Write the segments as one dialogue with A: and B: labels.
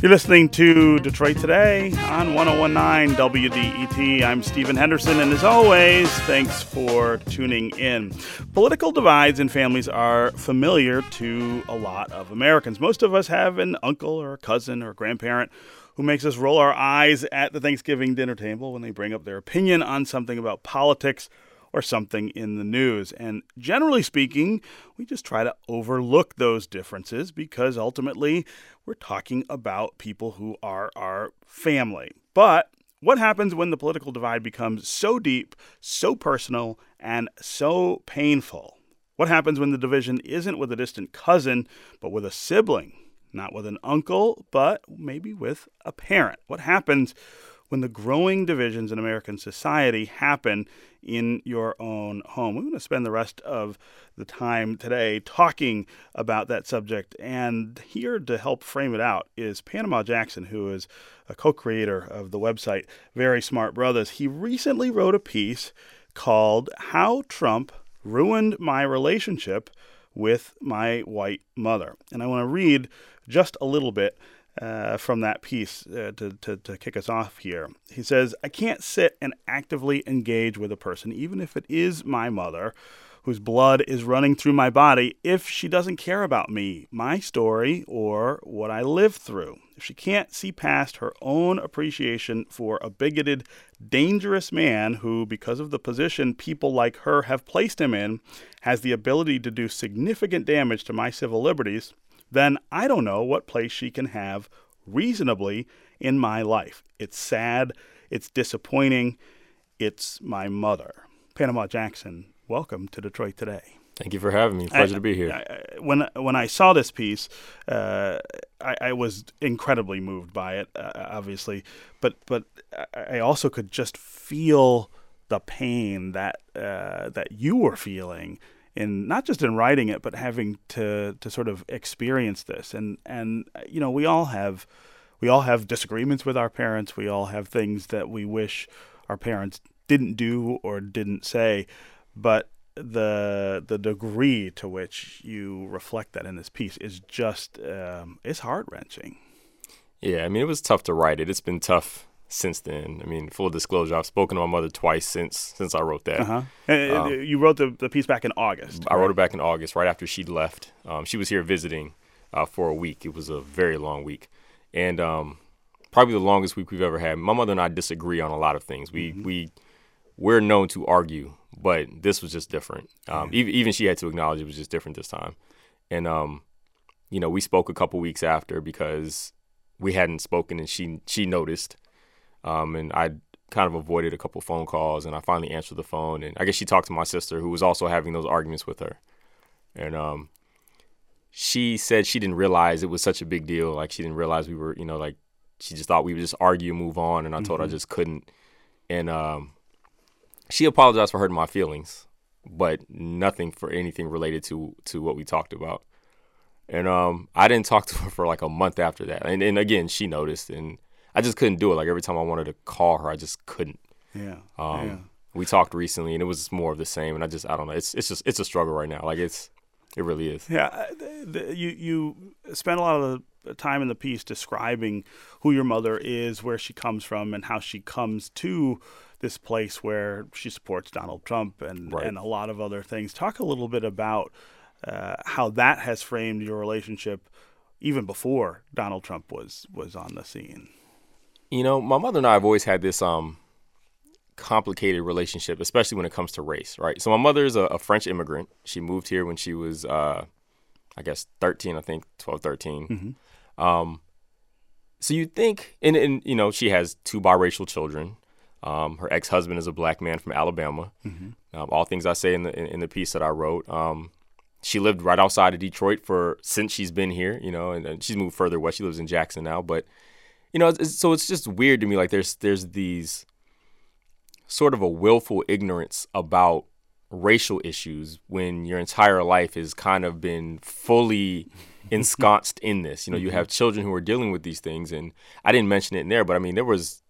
A: You're listening to Detroit Today on 1019 WDET. I'm Stephen Henderson, and as always, thanks for tuning in. Political divides in families are familiar to a lot of Americans. Most of us have an uncle or a cousin or a grandparent who makes us roll our eyes at the Thanksgiving dinner table when they bring up their opinion on something about politics or something in the news. And generally speaking, we just try to overlook those differences because ultimately we're talking about people who are our family. But what happens when the political divide becomes so deep, so personal, and so painful? What happens when the division isn't with a distant cousin, but with a sibling? Not with an uncle, but maybe with a parent? What happens when the growing divisions in American society happen in your own home. We're going to spend the rest of the time today talking about that subject. And here to help frame it out is Panama Jackson, who is a co creator of the website Very Smart Brothas. He recently wrote a piece called How Trump Ruined My Relationship with My White Mother. And I want to read just a little bit uh, from that piece uh, to, to, to kick us off here. He says, I can't sit and actively engage with a person, even if it is my mother, whose blood is running through my body, if she doesn't care about me, my story, or what I lived through. If she can't see past her own appreciation for a bigoted, dangerous man who, because of the position people like her have placed him in, has the ability to do significant damage to my civil liberties, then I don't know what place she can have reasonably in my life. It's sad, it's disappointing, it's my mother. Panama Jackson, welcome to Detroit Today.
B: Thank you for having me. Pleasure I, to be here.
A: I, when when I saw this piece, uh, I, I, was incredibly moved by it, uh, obviously, but but I also could just feel the pain that uh, that you were feeling in not just in writing it, but having to to sort of experience this. And and you know, we all have we all have disagreements with our parents. We all have things that we wish our parents didn't do or didn't say, but the the degree to which you reflect that in this piece is just um, it's heart wrenching.
B: Yeah, I mean, it was tough to write it. It's been tough since then. I mean, full disclosure, I've spoken to my mother twice since since I wrote that.
A: Uh-huh. Um, you wrote the, the piece back in August.
B: I right? wrote it back in August, right after she left. Um, she was here visiting uh, for a week. It was a very long week, and um, probably the longest week we've ever had. My mother and I disagree on a lot of things. We mm-hmm. we we're known to argue, but this was just different. Um, even, even she had to acknowledge it was just different this time, and um, you know, we spoke a couple weeks after because we hadn't spoken, and she she noticed um, and I kind of avoided a couple phone calls, and I finally answered the phone. And I guess she talked to my sister, who was also having those arguments with her. And um, she said she didn't realize it was such a big deal. Like she didn't realize we were, you know, like she just thought we would just argue, and move on. And I mm-hmm. told her I mm-hmm. just couldn't. And um, she apologized for hurting my feelings, but nothing for anything related to to what we talked about. And um, I didn't talk to her for like a month after that. And, and again, she noticed, and I just couldn't do it. Like every time I wanted to call her, I just couldn't.
A: Yeah.
B: Um,
A: yeah.
B: We talked recently, and it was more of the same. And I just, I don't know. It's, it's just, it's a struggle right now. Like it's, it really is.
A: Yeah. Uh, you, you spend a lot of the time in the piece describing who your mother is, where she comes from, and how she comes to this place where she supports Donald Trump and right. and a lot of other things. Talk a little bit about uh, how that has framed your relationship even before Donald Trump was was on the scene.
B: You know, my mother and I have always had this um complicated relationship, especially when it comes to race, right? So my mother is a, a French immigrant. She moved here when she was, uh, I guess, 13, I think, 12, 13. Mm-hmm. Um, so you think, and, and, you know, she has two biracial children. Um, her ex-husband is a black man from Alabama. Mm-hmm. Um, all things I say in the in, in, the piece that I wrote. Um, she lived right outside of Detroit for since she's been here, you know, and, and she's moved further west. She lives in Jackson now, but you know, it's, so it's just weird to me. Like there's there's these sort of a willful ignorance about racial issues when your entire life has kind of been fully ensconced in this. You know, you mm-hmm. have children who are dealing with these things, and I didn't mention it in there, but I mean, there was,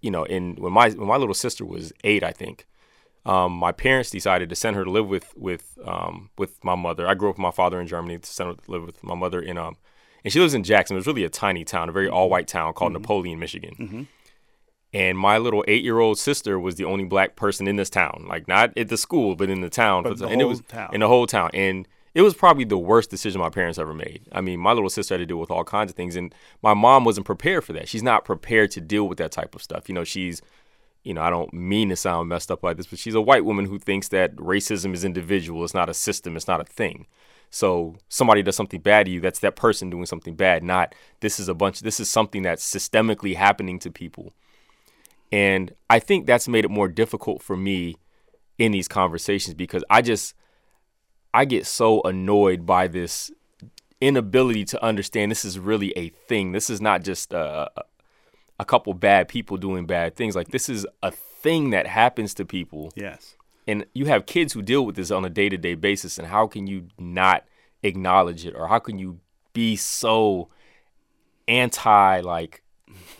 B: you know, in when my when my little sister was eight, I think. Um, my parents decided to send her to live with with um, with my mother. I grew up with my father in Germany. To send her to live with my mother in um, and she lives in Jackson. It was really a tiny town, a very all white town called mm-hmm. Napoleon, Michigan. Mm-hmm. And my little eight year old sister was the only black person in this town, like not at the school, but in the town.
A: But the
B: and
A: it
B: was
A: town.
B: in the whole town. And it was probably the worst decision my parents ever made. I mean, my little sister had to deal with all kinds of things, and my mom wasn't prepared for that. She's not prepared to deal with that type of stuff. You know, she's, you know, I don't mean to sound messed up like this, but she's a white woman who thinks that racism is individual. It's not a system. It's not a thing. So somebody does something bad to you, that's that person doing something bad, not this is a bunch this is something that's systemically happening to people. And I think that's made it more difficult for me in these conversations because I just I get so annoyed by this inability to understand this is really a thing. This is not just a, a couple bad people doing bad things. Like this is a thing that happens to people.
A: Yes
B: and you have kids who deal with this on a day-to-day basis and how can you not acknowledge it? Or how can you be so anti like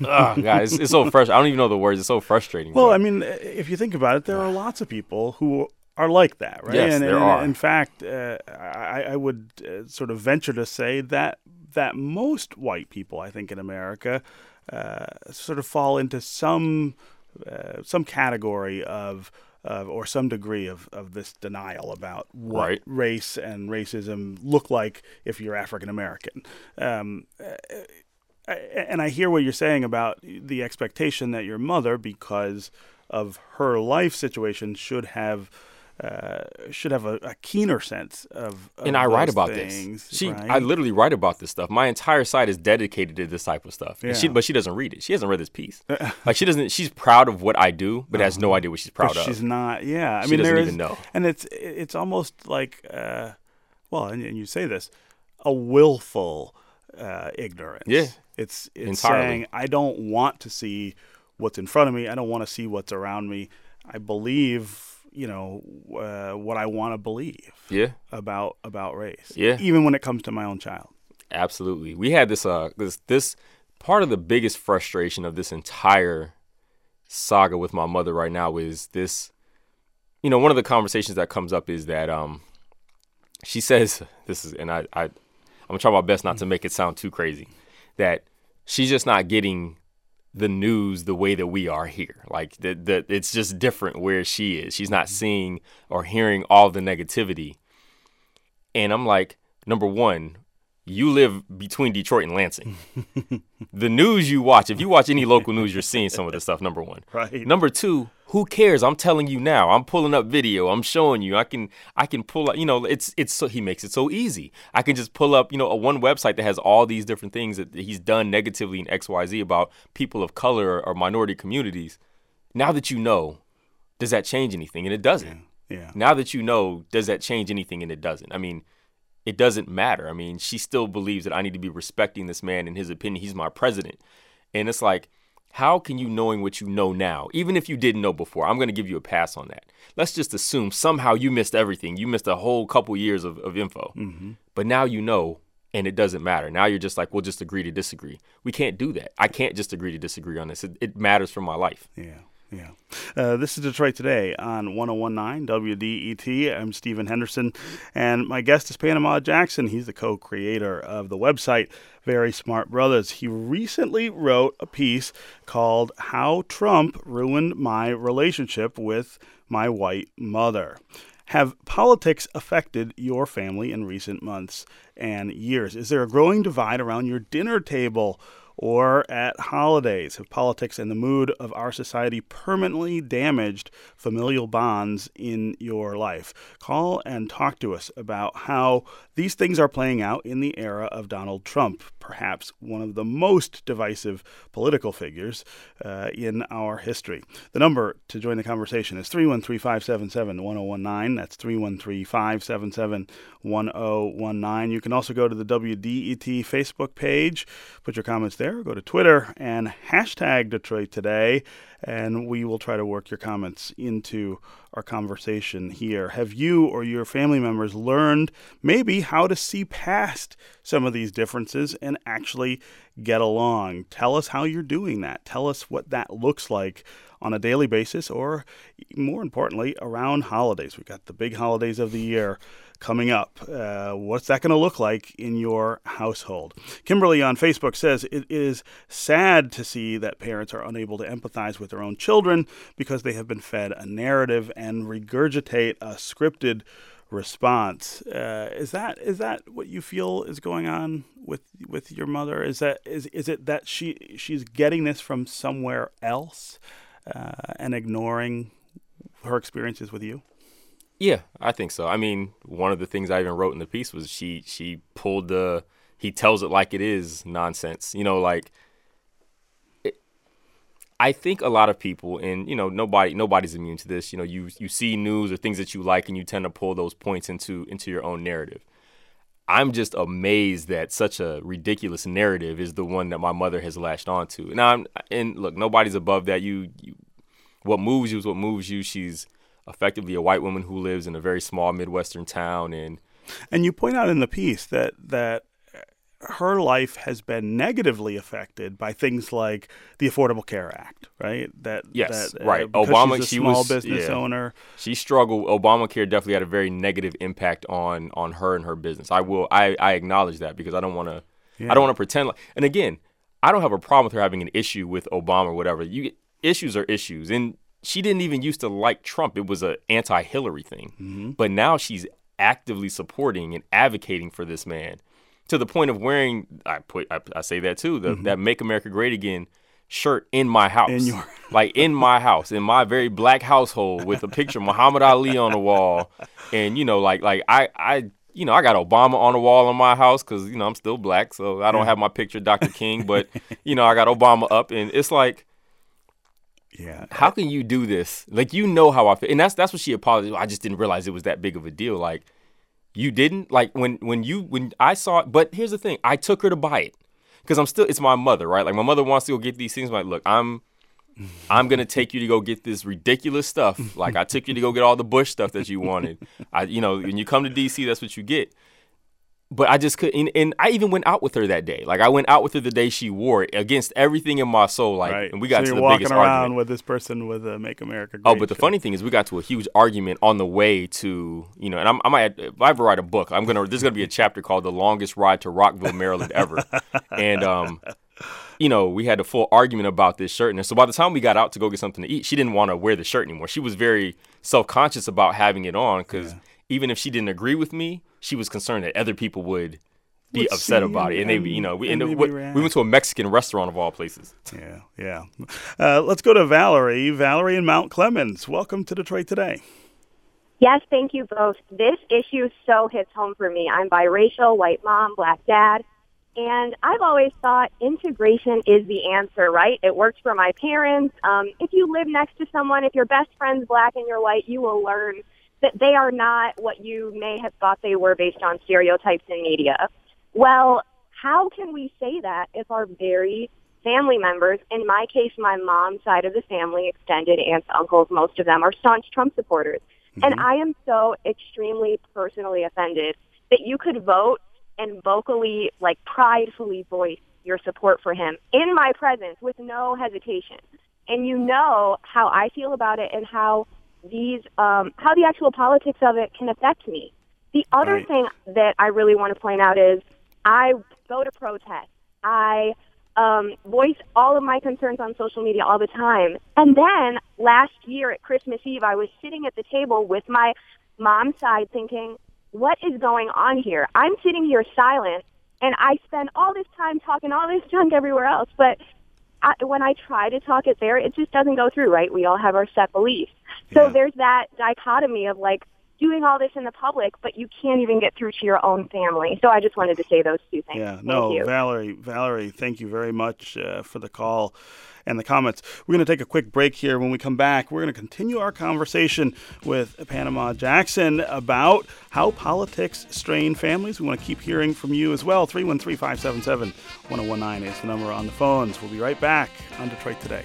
B: oh god it's, it's so frustrating i don't even know the words. It's so frustrating
A: well i mean if you think about it there are lots of people who are like that right?
B: Yes,
A: and,
B: there
A: and
B: are.
A: in fact uh, I, I, would uh, sort of venture to say that that most white people i think in america uh, sort of fall into some uh, some category of uh, or some degree of, of this denial about what
B: right.
A: race and racism look like if you're African American. Um, and I hear what you're saying about the expectation that your mother, because of her life situation, should have uh, should have a, a, keener sense of, of
B: and I write about
A: things,
B: this. She,
A: right?
B: I literally write about this stuff. My entire site is dedicated to this type of stuff.
A: Yeah.
B: She, but she doesn't read it. She hasn't read this piece. like she doesn't. She's proud of what I do, but uh-huh. has no uh-huh. idea what she's proud
A: but
B: of.
A: She's not. Yeah, I
B: she
A: mean,
B: doesn't even
A: is,
B: know.
A: And it's it's almost like, uh, well, and, and, you say this, a willful uh, ignorance.
B: Yeah,
A: it's it's
B: Entirely.
A: saying I don't want to see what's in front of me. I don't want to see what's around me. I believe you know uh, what I want to believe.
B: Yeah.
A: About about race.
B: Yeah.
A: Even when it comes to my own child.
B: Absolutely. We had this uh this this part of the biggest frustration of this entire saga with my mother right now is this you know one of the conversations that comes up is that um she says this is and I I I'm gonna try my best not to make it sound too crazy that she's just not getting the news the way that we are here. Like that, that it's just different where she is. She's not mm-hmm. seeing or hearing all the negativity. And I'm like, number one, you live between Detroit and Lansing. the news you watch, if you watch any local news, you're seeing some of this stuff. Number one.
A: Right.
B: Number two, who cares? I'm telling you now. I'm pulling up video. I'm showing you. I can I can pull up. You know, it's it's so he makes it so easy. I can just pull up. You know, a one website that has all these different things that he's done negatively in X Y Z about people of color or minority communities. Now that you know, does that change anything? And it doesn't.
A: Yeah. yeah.
B: Now that you know, does that change anything? And it doesn't. I mean it doesn't matter. I mean, she still believes that I need to be respecting this man in his opinion. He's my president. And it's like, how can you, knowing what you know now, even if you didn't know before, I'm going to give you a pass on that. Let's just assume somehow you missed everything. You missed a whole couple years of, of info.
A: Mm-hmm.
B: But now you know, and it doesn't matter. Now you're just like, we'll just agree to disagree. We can't do that. I can't just agree to disagree on this. It, it matters for my life.
A: Yeah. Yeah. Uh, this is Detroit Today on 1019 WDET. I'm Stephen Henderson, and my guest is Panama Jackson. He's the co creator of the website Very Smart Brothas. He recently wrote a piece called How Trump Ruined My Relationship with My White Mother. Have politics affected your family in recent months and years? Is there a growing divide around your dinner table? Or at holidays? Have politics and the mood of our society permanently damaged familial bonds in your life? Call and talk to us about how these things are playing out in the era of Donald Trump, perhaps one of the most divisive political figures uh, in our history. The number to join the conversation is 313 577 1019. That's 313 577 1019. You can also go to the WDET Facebook page, put your comments there, go to Twitter and hashtag Detroit Today, and we will try to work your comments into our conversation here. Have you or your family members learned maybe how to see past some of these differences and actually get along? Tell us how you're doing that. Tell us what that looks like on a daily basis or, more importantly, around holidays. We've got the big holidays of the year coming up. Uh, what's that going to look like in your household? Kimberly on Facebook says it is sad to see that parents are unable to empathize with their own children because they have been fed a narrative and regurgitate a scripted response. Uh, is that is that what you feel is going on with with your mother? Is that is is it that she she's getting this from somewhere else uh, and ignoring her experiences with you?
B: Yeah, I think so. I mean, one of the things I even wrote in the piece was she she pulled the he tells it like it is nonsense. You know, like I think a lot of people, and you know, nobody nobody's immune to this. You know, you you see news or things that you like, and you tend to pull those points into into your own narrative. I'm just amazed that such a ridiculous narrative is the one that my mother has latched onto. Now, I'm, and look, nobody's above that. You, you, what moves you is what moves you. She's effectively a white woman who lives in a very small midwestern town, and
A: and you point out in the piece that that her life has been negatively affected by things like the Affordable Care Act, right?
B: That yes,
A: that,
B: uh, right. Obama,
A: she's a
B: she
A: small
B: was
A: business
B: yeah.
A: owner.
B: She struggled. Obamacare definitely had a very negative impact on on her and her business. I will. I I acknowledge that because I don't want to.
A: Yeah.
B: I don't want to pretend. Like, and again, I don't have a problem with her having an issue with Obama or whatever. You issues are issues, and she didn't even used to like Trump. It was a anti-Hillary thing,
A: Mm-hmm.
B: but now she's actively supporting and advocating for this man to the point of wearing. I put. I, I say that too. The, That "Make America Great Again" shirt in my house,
A: Mm-hmm. In your-
B: like in my house, in my very black household, with a picture of Muhammad Ali on the wall, and you know, like like I I. You know, I got Obama on the wall in my house because you know I'm still black, so I don't have my picture of Dr. King, but you know I got Obama up, and it's like,
A: Yeah.
B: how can you do this? Like you know how I feel, and that's that's what she apologized. I just didn't realize it was that big of a deal. Like you didn't like when when you when I saw it. But here's the thing: I took her to buy it because I'm still it's my mother, right? Like my mother wants to go get these things. I'm like, look, I'm I'm gonna take you to go get this ridiculous stuff. Like I took you to go get all the Bush stuff that you wanted. I you know when you come to DC, that's what you get. But I just couldn't. And I even went out with her that day. Like I went out with her the day she wore it against everything in my soul. Like,
A: right.
B: and we got
A: so
B: to the
A: walking
B: biggest
A: around
B: argument.
A: with this person with a "Make America Great."
B: Oh, but the
A: shirt.
B: funny thing is, we got to a huge argument on the way to you know, and I'm, I might if I ever write a book, I'm gonna there's gonna be a chapter called "The Longest Ride to Rockville, Maryland Ever," and um, you know, we had a full argument about this shirt, and so by the time we got out to go get something to eat, she didn't want to wear the shirt anymore. She was very self conscious about having it on because even if she didn't agree with me, she was concerned that other people would. Be
A: Would
B: upset
A: see
B: about it, and they, you know, we,
A: and
B: and
A: maybe
B: we, we went to a Mexican restaurant of all places.
A: Yeah, yeah. Uh, let's go to Valerie. Valerie in Mount Clemens. Welcome to Detroit today.
C: Yes, thank you both. This issue so hits home for me. I'm biracial, white mom, black dad, and I've always thought integration is the answer, right? It works for my parents. Um, if you live next to someone, if your best friend's black and you're white, you will learn that they are not what you may have thought they were based on stereotypes in media. Well, how can we say that if our very family members, in my case, my mom's side of the family, extended aunts, uncles, most of them are staunch Trump supporters. Mm-hmm. And I am so extremely personally offended that you could vote and vocally, like pridefully voice your support for him in my presence with no hesitation. And you know how I feel about it and how these, um, how the actual politics of it can affect me. The other
A: Right.
C: thing that I really want to point out is I go to protests. I um, voice all of my concerns on social media all the time. And then last year at Christmas Eve, I was sitting at the table with my mom's side thinking, what is going on here? I'm sitting here silent, and I spend all this time talking all this junk everywhere else. But I, when I try to talk it there, it just doesn't go through, right? We all have our set beliefs. So
A: Yeah.
C: there's that dichotomy of like, doing all this in the public, but you can't even get through to your own family. So I just wanted to say those two things.
A: Yeah,
C: Thank
A: no,
C: you.
A: Valerie, Valerie, thank you very much uh, for the call and the comments. We're going to take a quick break here. When we come back, we're going to continue our conversation with Panama Jackson about how politics strain families. We want to keep hearing from you as well. 313 577 1019 is the number on the phones. We'll be right back on Detroit Today.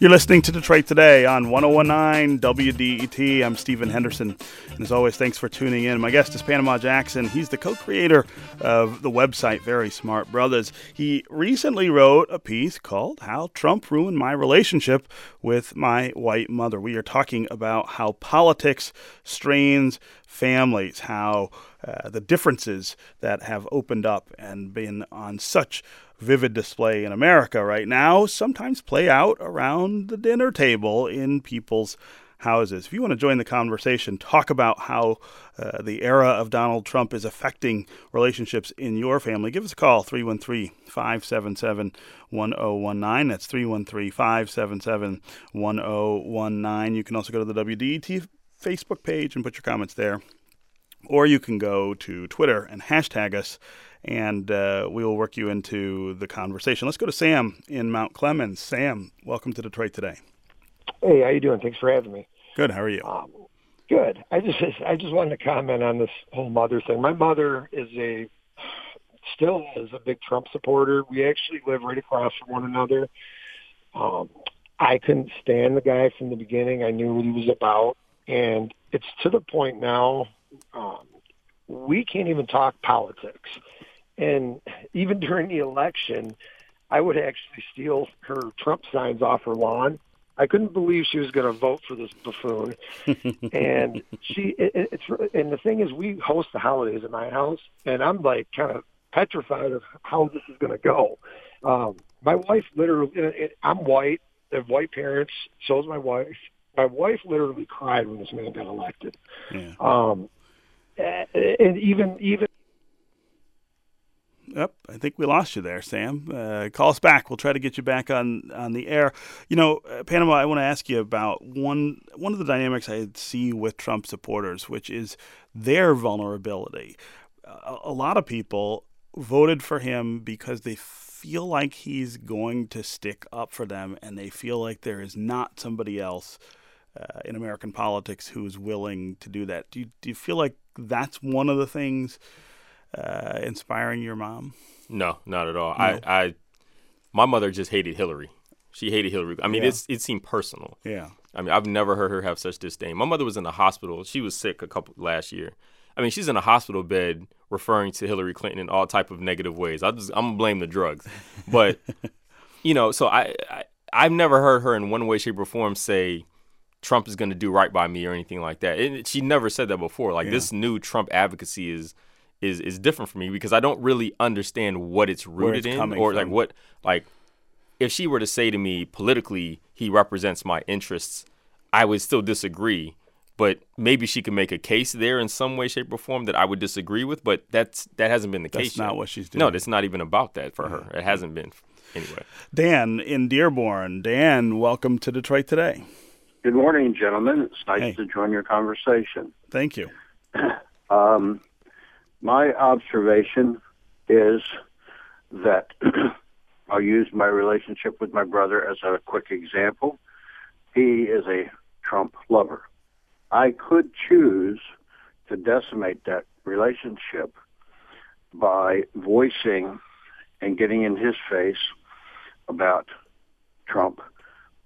A: You're listening to Detroit Today on 1019 WDET. I'm Stephen Henderson. And as always, thanks for tuning in. My guest is Panama Jackson. He's the co creator of the website Very Smart Brothas. He recently wrote a piece called How Trump Ruined My Relationship with My White Mother. We are talking about how politics strains families, how uh, the differences that have opened up and been on such vivid display in America right now sometimes play out around the dinner table in people's houses. If you want to join the conversation, talk about how uh, the era of Donald Trump is affecting relationships in your family, give us a call 313 577 1019. That's 313 577 1019. You can also go to the WDET Facebook page and put your comments there. Or you can go to Twitter and hashtag us and uh, we will work you into the conversation. Let's go to Sam in Mount Clemens. Sam, welcome to Detroit today.
D: Hey, how you doing? Thanks for having me.
A: Good. How are you?
D: Um, good. I just I just wanted to comment on this whole mother thing. My mother is a still is a big Trump supporter. We actually live right across from one another. Um, I couldn't stand the guy from the beginning. I knew what he was about, and it's to the point now. Um, we can't even talk politics. And even during the election, I would actually steal her Trump signs off her lawn. I couldn't believe she was going to vote for this buffoon. and she, it, it's, and the thing is, we host the holidays at my house, and I'm like kind of petrified of how this is going to go. Um, my wife literally, I'm white, I have white parents, so is my wife. My wife literally cried when this man got elected. Yeah. Um, and even even
A: Yep, I think we lost you there, Sam. Uh, call us back. We'll try to get you back on, on the air. You know, uh, Panama, I want to ask you about one one of the dynamics I see with Trump supporters, which is their vulnerability. A, a lot of people voted for him because they feel like he's going to stick up for them, and they feel like there is not somebody else uh, in American politics who is willing to do that. Do you, do you feel like that's one of the things? uh, inspiring your mom?
B: No, not at all. No. I, I, my mother just hated Hillary. She hated Hillary. I mean, yeah. it's it seemed personal.
A: Yeah.
B: I mean, I've never heard her have such disdain. My mother was in the hospital. She was sick a couple last year. I mean, she's in a hospital bed referring to Hillary Clinton in all type of negative ways. I just I'm gonna blame the drugs, but you know, so I, I I've never heard her in one way, shape, or form say Trump is going to do right by me or anything like that. It, she never said that before. Like yeah. this new Trump advocacy is is is different for me because I don't really understand what it's rooted it's in or from. like what like if she were to say to me politically he represents my interests, I would still disagree. But maybe she could make a case there in some way, shape, or form that I would disagree with. But that's that hasn't been the
A: that's
B: case.
A: That's not what she's doing.
B: No, it's not even about that for her. It hasn't been anyway.
A: Dan in Dearborn. Dan, welcome to Detroit today.
E: Good morning, gentlemen. It's nice hey. to join your conversation.
A: Thank you.
E: Um, my observation is that I'll use my relationship with my brother as a quick example. He is a Trump lover. I could choose to decimate that relationship by voicing and getting in his face about Trump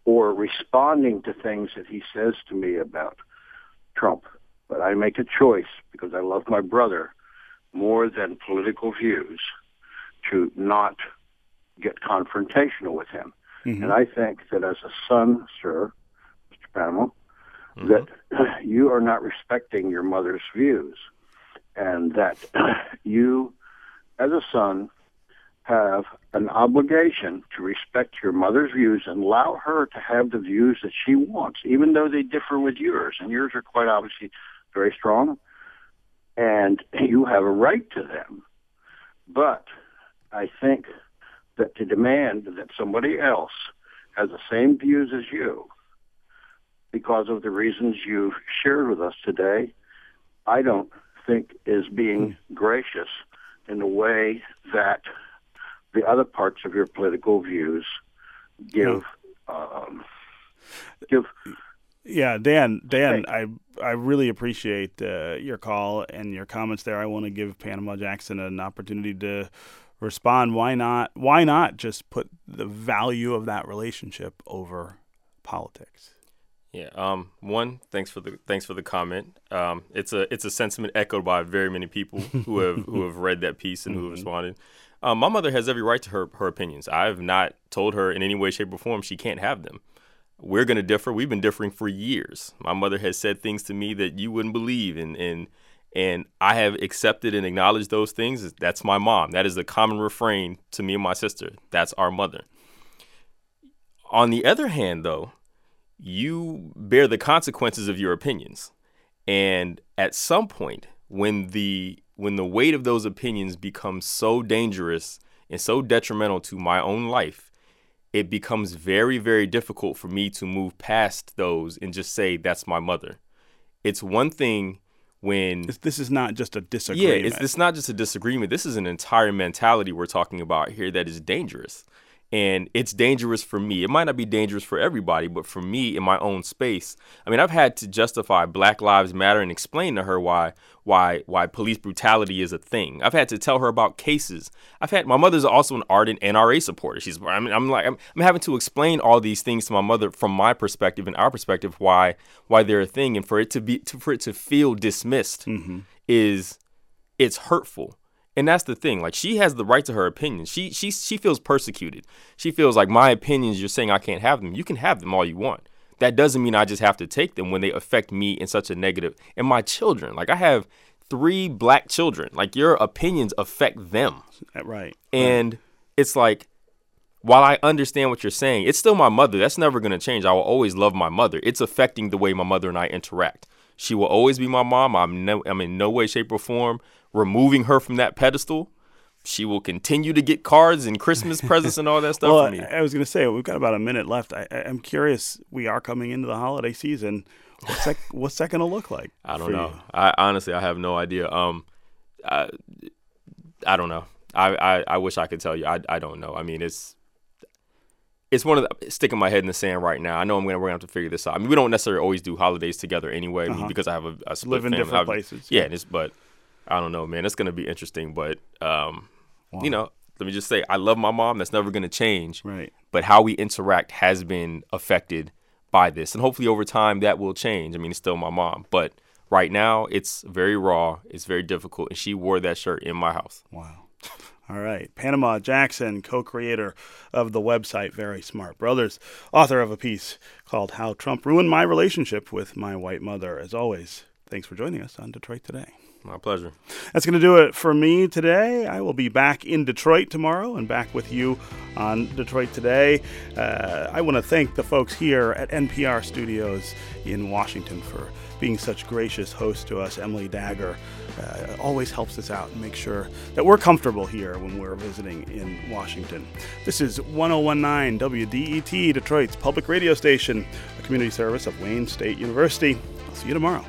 E: or responding to things that he says to me about Trump. But I make a choice because I love my brother more than political views to not get confrontational with him. Mm-hmm. And I think that as a son, sir, Mr. Pamela, mm-hmm. that you are not respecting your mother's views and that you, as a son, have an obligation to respect your mother's views and allow her to have the views that she wants, even though they differ with yours. And yours are quite obviously very strong and you have a right to them. But I think that to demand that somebody else has the same views as you, because of the reasons you've shared with us today, I don't think is being hmm. gracious in the way that the other parts of your political views give um, give
A: yeah, Dan. Dan, I I really appreciate uh, your call and your comments there. I want to give Panama Jackson an opportunity to respond. Why not? Why not just put the value of that relationship over politics?
B: Yeah. Um. One. Thanks for the thanks for the comment. Um. It's a it's a sentiment echoed by very many people who have who have read that piece and mm-hmm. who have responded. Um, my mother has every right to her her opinions. I have not told her in any way, shape, or form she can't have them. We're going to differ. We've been differing for years. My mother has said things to me that you wouldn't believe, and and and I have accepted and acknowledged those things. That's my mom. That is the common refrain to me and my sister. That's our mother. On the other hand, though, you bear the consequences of your opinions. And at some point, when the when the weight of those opinions becomes so dangerous and so detrimental to my own life, it becomes very, very difficult for me to move past those and just say that's my mother. It's one thing when
A: this is not just a disagreement.
B: Yeah, it's, it's not just a disagreement. This is an entire mentality we're talking about here that is dangerous and it's dangerous for me. It might not be dangerous for everybody, but for me in my own space, I mean, I've had to justify Black Lives Matter and explain to her why why why police brutality is a thing. I've had to tell her about cases. I've had my mother's also an ardent NRA supporter. She's I mean, I'm like I'm, I'm having to explain all these things to my mother from my perspective and our perspective why why they're a thing, and for it to be to, for it to feel dismissed mm-hmm. is it's hurtful and that's the thing. Like she has the right to her opinion. She she she feels persecuted. She feels like my opinions. You're saying I can't have them. You can have them all you want. That doesn't mean I just have to take them when they affect me in such a negative. And my children. Like I have three black children. Like your opinions affect them.
A: Uh, right.
B: And right. it's like while I understand what you're saying, it's still my mother. That's never going to change. I will always love my mother. It's affecting the way my mother and I interact. She will always be my mom. I'm no, I'm in no way, shape, or form removing her from that pedestal, she will continue to get cards and Christmas presents and all that stuff
A: well,
B: me.
A: I was going to say we've got about a minute left. I, am curious. We are coming into the holiday season. What's that? what's that going to look like?
B: I don't know. You? I honestly, I have no idea. Um, I, I don't know. I, I, I wish I could tell you. I, I don't know. I mean, it's it's one of the sticking my head in the sand right now. I know I'm gonna we're gonna have to figure this out. I mean, we don't necessarily always do holidays together anyway. Uh-huh. I because I have a, a
A: live in
B: family.
A: different places.
B: Yeah, yeah. but I don't know, man. It's gonna be interesting, but um, wow. you know, let me just say, I love my mom. That's never gonna change.
A: Right.
B: But how we interact has been affected by this, and hopefully over time that will change. I mean, it's still my mom, but right now it's very raw. It's very difficult, and she wore that shirt in my house.
A: Wow. All right. Panama Jackson, co creator of the website Very Smart Brothas, author of a piece called How Trump Ruined My Relationship with My White Mother. As always, thanks for joining us on Detroit Today.
B: My pleasure.
A: That's going to do it for me today. I will be back in Detroit tomorrow and back with you on Detroit Today. Uh, I want to thank the folks here at NPR Studios in Washington for being such gracious hosts to us. Emily Dagger uh, always helps us out and makes sure that we're comfortable here when we're visiting in Washington. This is 1019 WDET, Detroit's public radio station, a community service of Wayne State University. I'll see you tomorrow.